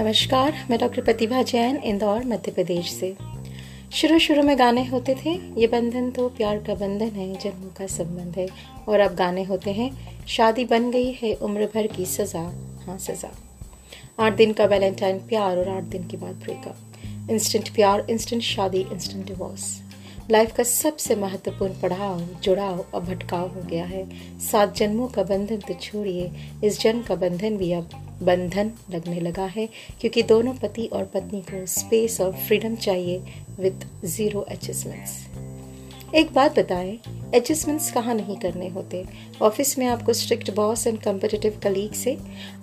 नमस्कार, मैं डॉक्टर प्रतिभा जैन, इंदौर, मध्य प्रदेश से। शुरू शुरू में गाने होते थे। ये बंधन तो प्यार का बंधन है, जन्मों का संबंध है। और अब गाने होते हैं, शादी बन गई है, उम्र भर की सज़ा। हाँ सज़ा। आठ दिन का वैलेंटाइन प्यार और आठ दिन के बाद ब्रेकअप। इंस्टेंट प्यार, इंस्टेंट शादी, इंस्टेंट डिवोर्स। लाइफ का सबसे महत्वपूर्ण पढ़ाव जुड़ाव अब भटकाव हो गया है। सात जन्मों का बंधन तो छोड़िए। इस जन्म का बंधन भी अब बंधन लगने लगा है, क्योंकि दोनों पति और पत्नी को स्पेस और फ्रीडम चाहिए विद ज़ीरो एडजस्टमेंट्स एक बात बताएँ एडजस्टमेंट्स कहाँ नहीं करने होते? ऑफ़िस में आपको strict boss and competitive colleague से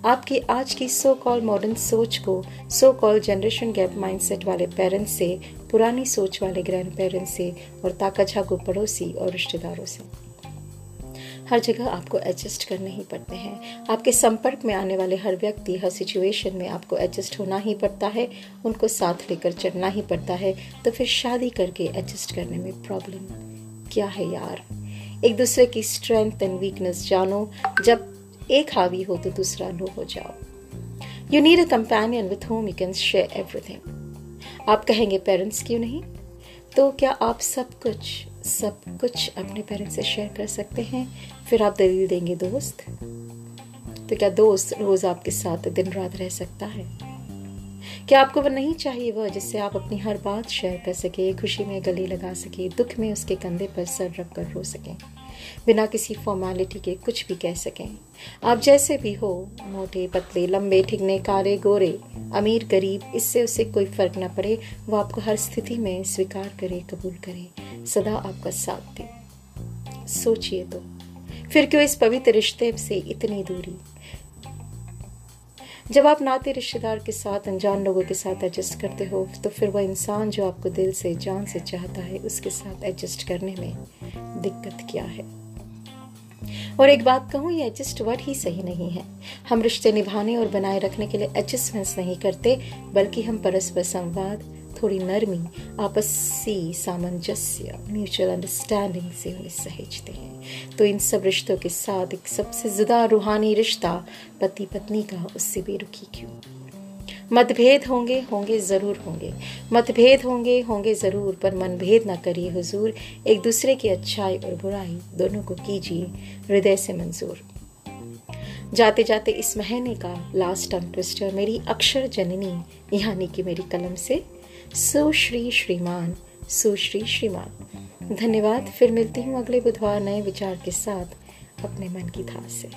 आपकी आज की सो कॉल मॉडर्न सोच को so call generation gap mindset वाले पेरेंट्स से, पुरानी सोच वाले ग्रैंड पेरेंट्स से और ताका झागू पड़ोसी और रिश्तेदारों से। हर जगह आपको एडजस्ट करने ही पड़ते हैं। आपके संपर्क में आने वाले हर व्यक्ति, हर सिचुएशन में आपको एडजस्ट होना ही पड़ता है, उनको साथ लेकर चलना ही पड़ता है। तो फिर शादी करके एडजस्ट करने में प्रॉब्लम क्या है यार? एक दूसरे की स्ट्रेंथ एंड वीकनेस जानो। जब एक हावी हो तो दूसरा लो हो जाओ। You need a companion with home you can share everything आप कहेंगे पेरेंट्स क्यों नहीं? तो क्या आप सब कुछ सब कुछ अपने पेरेंट्स से शेयर कर सकते हैं। फिर आप दलील देंगे दोस्त। तो क्या दोस्त रोज आपके साथ दिन रात रह सकता है? क्या आपको वह नहीं चाहिए वह जिससे आप अपनी हर बात शेयर कर सके, खुशी में गले लगा सके, दुख में उसके कंधे पर सर रख कर रो सकें? बिना किसी फॉर्मेलिटी के कुछ भी कह सकें। आप जैसे भी हो, मोटे, पतले, लंबे ठिकने काले, गोरे, अमीर, गरीब, इससे उसे कोई फ़र्क ना पड़े, वो आपको हर स्थिति में स्वीकार करे, कबूल करे, सदा आपका साथ दे। सोचिए तो फिर क्यों इस पवित्र रिश्ते से इतनी दूरी? जब आप नाते रिश्तेदार के साथ, अनजान लोगों के साथ एडजस्ट करते हो तो फिर वह इंसान जो आपको दिल से, जान से चाहता है, उसके साथ एडजस्ट करने में दिक्कत क्या है? और एक बात कहूँ, ये एडजस्ट वर्ड ही सही नहीं है। हम रिश्ते निभाने और बनाए रखने के लिए एडजस्टमेंट्स नहीं करते, बल्कि हम परस्पर संवाद थोड़ी नरमी आपसी सामंजस्य म्यूचुअल अंडरस्टैंडिंग से उन्हें सहेजते हैं। तो इन सब रिश्तों के साथ एक सबसे ज़्यादा रूहानी रिश्ता पति पत्नी का, उससे रुकी क्यों? मतभेद होंगे होंगे ज़रूर होंगे। मतभेद होंगे होंगे ज़रूर, पर मनभेद ना करिए हुजूर। एक दूसरे की अच्छाई और बुराई, दोनों को कीजिए, हृदय से मंजूर। जाते जाते इस महीने का लास्ट टंग ट्विस्टर मेरी अक्षर जननी यानी कि मेरी कलम से। सुश्री श्रीमान सुश्री श्रीमान। धन्यवाद, फिर मिलती हूँ अगले बुधवार नए विचार के साथ अपने मन की धार से।